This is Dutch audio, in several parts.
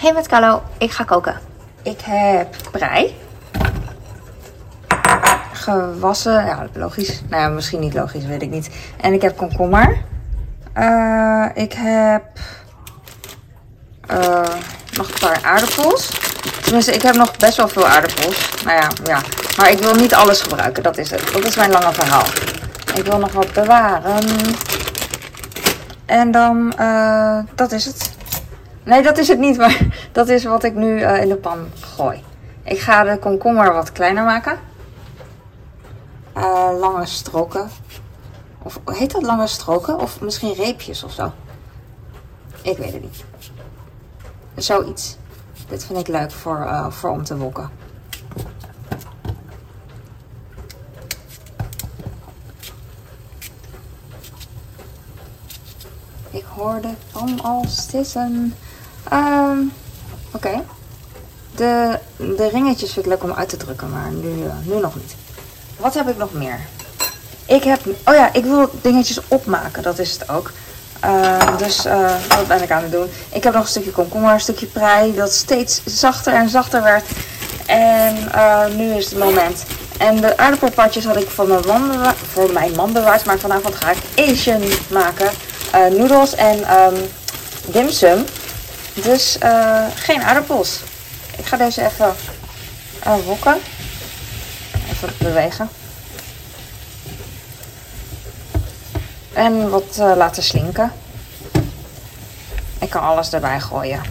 Hey met Carlo, ik ga koken. Ik heb prei. Gewassen, ja logisch. Nou ja, misschien niet logisch, weet ik niet. En ik heb komkommer. Uh, ik heb uh, nog een paar aardappels. Tenminste, ik heb nog best wel veel aardappels. Nou ja, ja. Maar ik wil niet alles gebruiken, dat is het. Dat is mijn lange verhaal. Ik wil nog wat bewaren. En dan, uh, dat is het. Nee, dat is het niet, maar dat is wat ik nu uh, in de pan gooi. Ik ga de komkommer wat kleiner maken. Uh, lange stroken. Of heet dat lange stroken? Of misschien reepjes of zo. Ik weet het niet. Zoiets. Dit vind ik leuk voor, uh, voor om te wokken. Ik hoor de pan al stissen. Um, Oké. De, de ringetjes vind ik leuk om uit te drukken, maar nu, uh, nu nog niet. Wat heb ik nog meer? Ik heb... Oh ja, ik wil dingetjes opmaken. Dat is het ook. Uh, dus uh, wat ben ik aan het doen? Ik heb nog een stukje komkommer, een stukje prei. Dat steeds zachter en zachter werd. En uh, nu is het moment. En de aardappelpatjes had ik voor mijn voor mijn man. Maar vanavond ga ik Asian maken. noedels en um, dimsum. Dus uh, geen aardappels. Ik ga deze even uh, wokken. Even bewegen. En wat uh, laten slinken. Ik kan alles erbij gooien.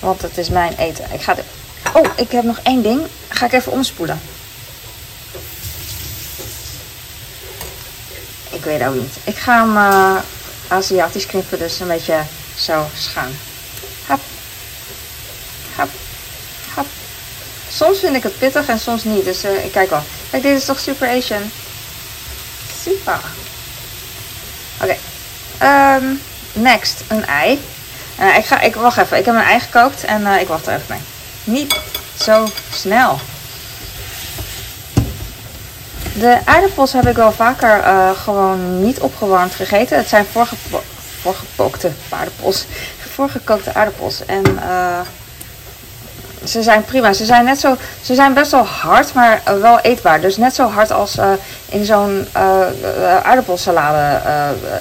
Want het is mijn eten. Ik ga. Oh, ik heb nog één ding. Ga ik even omspoelen. Ik weet ook niet. Ik ga hem Aziatisch knippen, dus een beetje zo schuin. Hap. Hap. Hap. Soms vind ik het pittig en soms niet, dus uh, ik kijk wel. Kijk, dit is toch super Asian? Super. Oké. Um, next, een ei. Uh, ik, ga, ik wacht even, ik heb een ei gekookt en uh, ik wacht er even mee. Niet zo snel. De aardappels heb ik wel vaker uh, gewoon niet opgewarmd gegeten. Het zijn voorgepo aardappels. Voorgekookte aardappels. En uh, ze zijn prima. Ze zijn, net zo, ze zijn best wel hard, maar wel eetbaar. Dus net zo hard als in zo'n aardappelsalade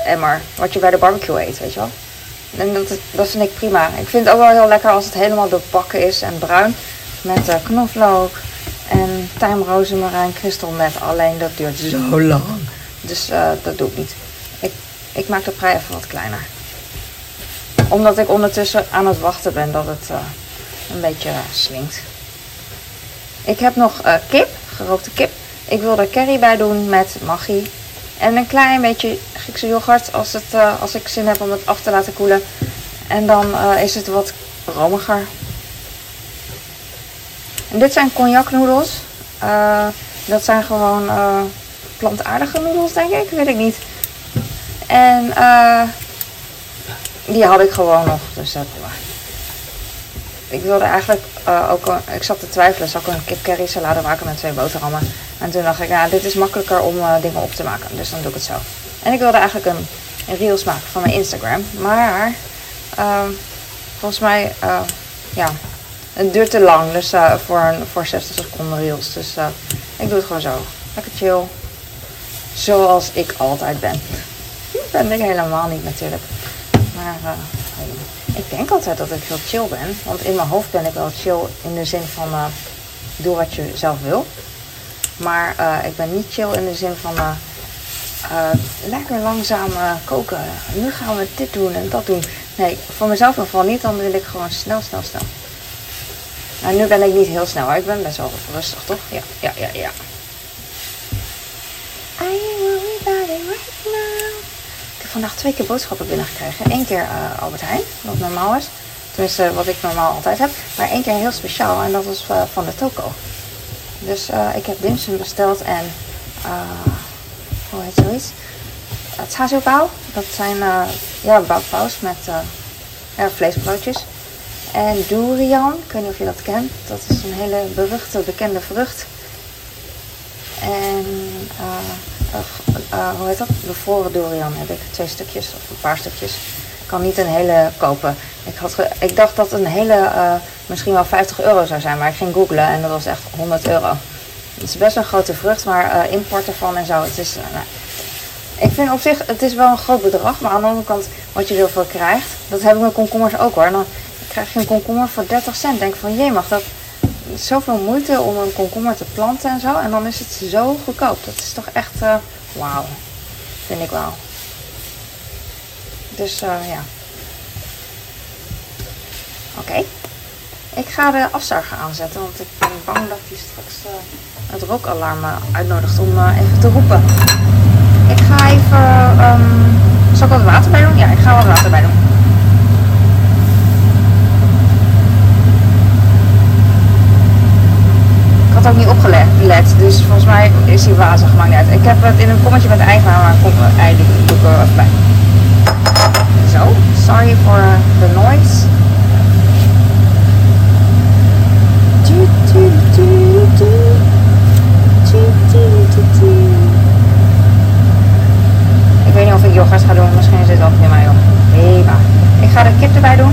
emmer. Wat je bij de barbecue eet, weet je wel. En dat, dat vind ik prima. Ik vind het ook wel heel lekker als het helemaal doorbakken is en bruin. Met knoflook, en tijm, rozemarijn, met Alleen dat duurt zo lang. Dus uh, dat doe ik niet. Ik, ik maak de prei even wat kleiner. Omdat ik ondertussen aan het wachten ben dat het uh, een beetje swingt. Ik heb nog uh, kip, gerookte kip. Ik wil er curry bij doen met maggi. En een klein beetje Griekse yoghurt als, het, als ik zin heb om het af te laten koelen. En dan is het wat romiger. En dit zijn cognacnoedels. Uh, dat zijn gewoon uh, plantaardige noedels, denk ik. Weet ik niet. En uh, die had ik gewoon nog. Dus dat, ik wilde eigenlijk ook, ik zat te twijfelen, zou ik een kip curry salade maken met twee boterhammen. En toen dacht ik, ja, dit is makkelijker om dingen op te maken. Dus dan doe ik het zo. En ik wilde eigenlijk een, een reels maken van mijn Instagram. Maar volgens mij, ja, het duurt te lang, dus uh, voor, voor 60 seconden reels. Dus uh, ik doe het gewoon zo. Lekker chill. Zoals ik altijd ben. Ben ik helemaal niet natuurlijk. Maar uh, ik denk altijd dat ik heel chill ben. Want in mijn hoofd ben ik wel chill in de zin van doe wat je zelf wil. Maar ik ben niet chill in de zin van lekker langzaam koken. Nu gaan we dit doen en dat doen. Nee, voor mezelf in ieder geval niet. Dan wil ik gewoon snel, snel, snel. Nou, nu ben ik niet heel snel, ik ben best wel rustig, toch? Ja, ja, ja, ja. Ik heb vandaag twee keer boodschappen binnengekregen. Eén keer uh, Albert Heijn, wat normaal is. Tenminste, wat ik normaal altijd heb. Maar één keer heel speciaal en dat was uh, van de toko. Dus uh, ik heb dimsum besteld en... hoe heet zoiets? Het chasurbao. Dat zijn ja, met ja, vleesbroodjes. En durian, ik weet niet of je dat kent. Dat is een hele beruchte, bekende vrucht. En uh, uh, uh, hoe heet dat? Bevroren durian heb ik. Twee stukjes of een paar stukjes. kan niet een hele kopen. Ik, had ik dacht dat een hele eh, misschien wel 50 euro zou zijn, maar ik ging googlen en dat was echt 100 euro. Het is best een grote vrucht, maar eh, import ervan en zo, het is... eh, nou, ik vind op zich, het is wel een groot bedrag, maar aan de andere kant, wat je ervoor krijgt, dat heb ik met komkommers ook hoor. Dan krijg je een komkommer voor 30 cent. Denk van, jee mag dat zoveel moeite om een komkommer te planten en zo. En dan is het zo goedkoop. Dat is toch echt, eh, wauw, vind ik wel. Dus eh, ja. Oké. Ik ga de afzuiger aanzetten, want ik ben bang dat hij straks eh, het rookalarm uitnodigt om even te roepen. Ik ga even. ehm zal ik wat water bij doen? Ja, ik ga wat water bij doen. Ik had ook niet opgelet, dus volgens mij is hij wazig, niet uit. Ik heb het in een kommetje met ei gedaan, maar kom, ei doe doe ik er wel even bij. Zo, sorry voor de noise. Ik weet niet of ik yoghurt ga doen. Misschien is dit wel prima, joh. Prima. Ik ga de kip erbij doen.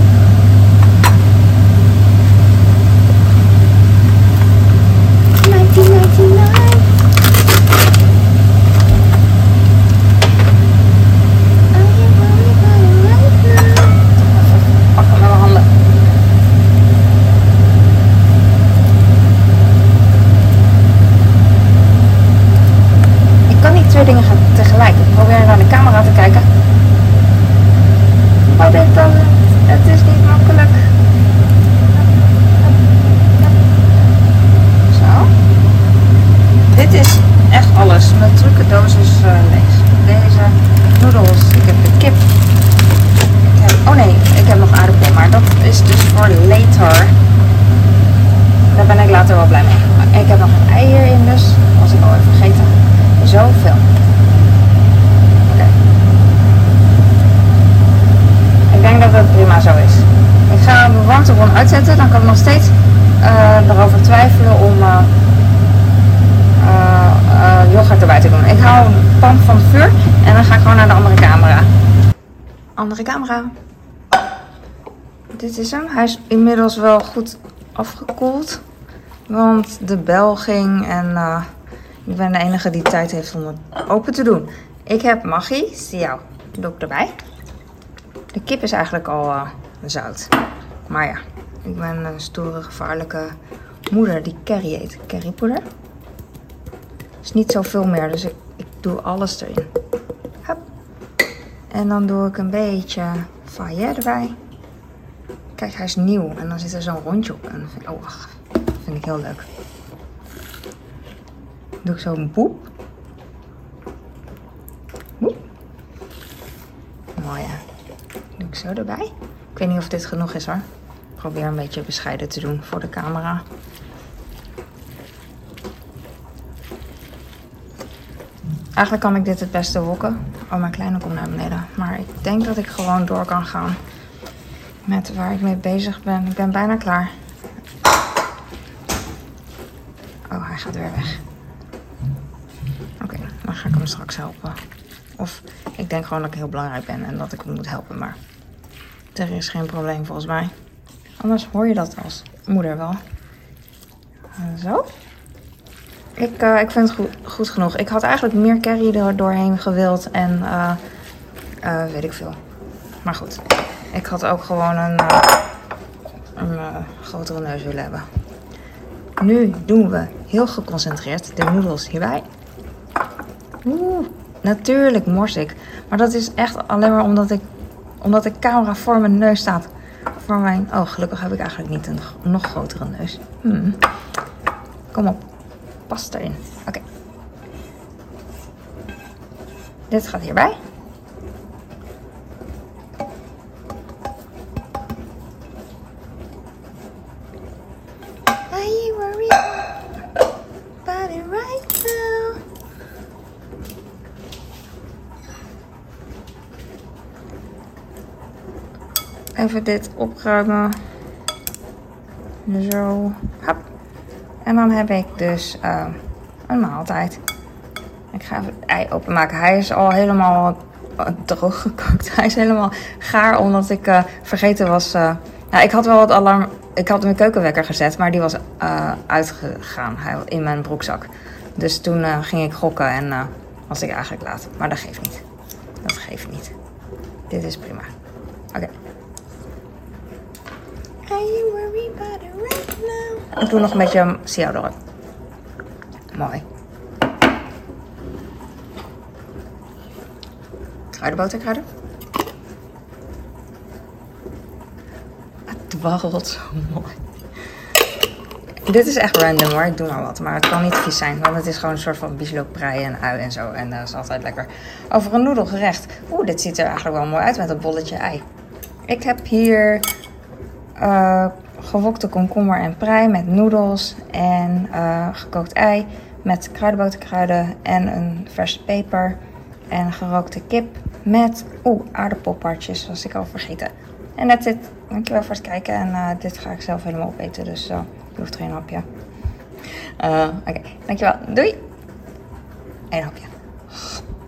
Pakken met mijn handen. Ik kan niet twee dingen gaan tegelijk. Ik probeer naar de camera te kijken. Oh, dit dan. Het is niet makkelijk. Zo. Dit is echt alles. Mijn trucendosis uh, leeg. Deze noedels. Ik heb de kip. Ik heb, oh nee, ik heb nog aardappel. Maar dat is dus voor later. Daar ben ik later wel blij mee. Ik heb nog een ei hierin dus. Was ik al even vergeten. Zoveel. Oké. Ik denk dat het prima zo is. Ik ga de warmtebron uitzetten. Dan kan ik nog steeds eh, erover twijfelen om eh, yoghurt erbij te doen. Ik hou een pan van het vuur en dan ga ik gewoon naar de andere camera. Andere camera. Dit is hem. Hij is inmiddels wel goed afgekoeld. Want de bel ging en eh, ik ben de enige die tijd heeft om het open te doen. Ik heb Maggie, jou, doe ik erbij. De kip is eigenlijk al eh, zout. Maar ja, ik ben een stoere, gevaarlijke moeder die curry eet. Currypoeder. Is niet zoveel meer, dus ik, doe alles erin. Hup. En dan doe ik een beetje faillet erbij. Kijk, hij is nieuw en dan zit er zo'n rondje op. En oh, wacht, vind ik heel leuk. Doe ik zo een boep. Boep. Mooi ja. Doe ik zo erbij. Ik weet niet of dit genoeg is hoor. Ik probeer een beetje bescheiden te doen voor de camera. Eigenlijk kan ik dit het beste wokken. Oh, mijn kleine komt naar beneden. Maar ik denk dat ik gewoon door kan gaan met waar ik mee bezig ben. Ik ben bijna klaar. Hij gaat weer weg. Oké, dan ga ik hem straks helpen. Of ik denk gewoon dat ik heel belangrijk ben en dat ik hem moet helpen. Maar er is geen probleem volgens mij. Anders hoor je dat als moeder wel. En zo. Ik, eh, ik vind het goed, genoeg. Ik had eigenlijk meer curry er doorheen gewild en eh, eh, weet ik veel. Maar goed, ik had ook gewoon een, eh, een eh, grotere neus willen hebben. Nu doen we heel geconcentreerd de noedels hierbij. Oeh, natuurlijk mors ik. Maar dat is echt alleen maar omdat ik, omdat de camera voor mijn neus staat. Voor mijn... Oh, gelukkig heb ik eigenlijk niet een nog grotere neus. Hmm. Kom op. Pas erin. Oké. Dit gaat hierbij. Even dit opruimen. Zo. Hop. En dan heb ik dus eh, een maaltijd. Ik ga even het ei openmaken. Hij is al helemaal droog gekookt. Hij is helemaal gaar omdat ik uh, vergeten was. Nou, ik had wel het alarm. Ik had mijn keukenwekker gezet, maar die was uitgegaan in mijn broekzak. Dus toen ging ik gokken en was ik eigenlijk laat. Maar dat geeft niet. Dat geeft niet. Dit is prima. Oké. It right? Ik doe nog een beetje ciao erop. Mooi. Kruidenboter, kruiden. Het dwarrelt zo mooi. Dit is echt random hoor, ik doe maar wat. Maar het kan niet vies zijn, want het is gewoon een soort van bieslook, prei en ui en zo. En dat is altijd lekker. Over een noedelgerecht. Oeh, dit ziet er eigenlijk wel mooi uit met een bolletje ei. Ik heb hier uh, gewokte komkommer en prei met noedels en uh, gekookt ei met kruidenboterkruiden en een verse peper en gerookte kip met oeh, aardappelpartjes, was ik al vergeten. En dat zit. Dankjewel voor het kijken en uh, dit ga ik zelf helemaal opeten, dus uh, je hoeft geen hapje. Oké, dankjewel. Doei! Eén hapje.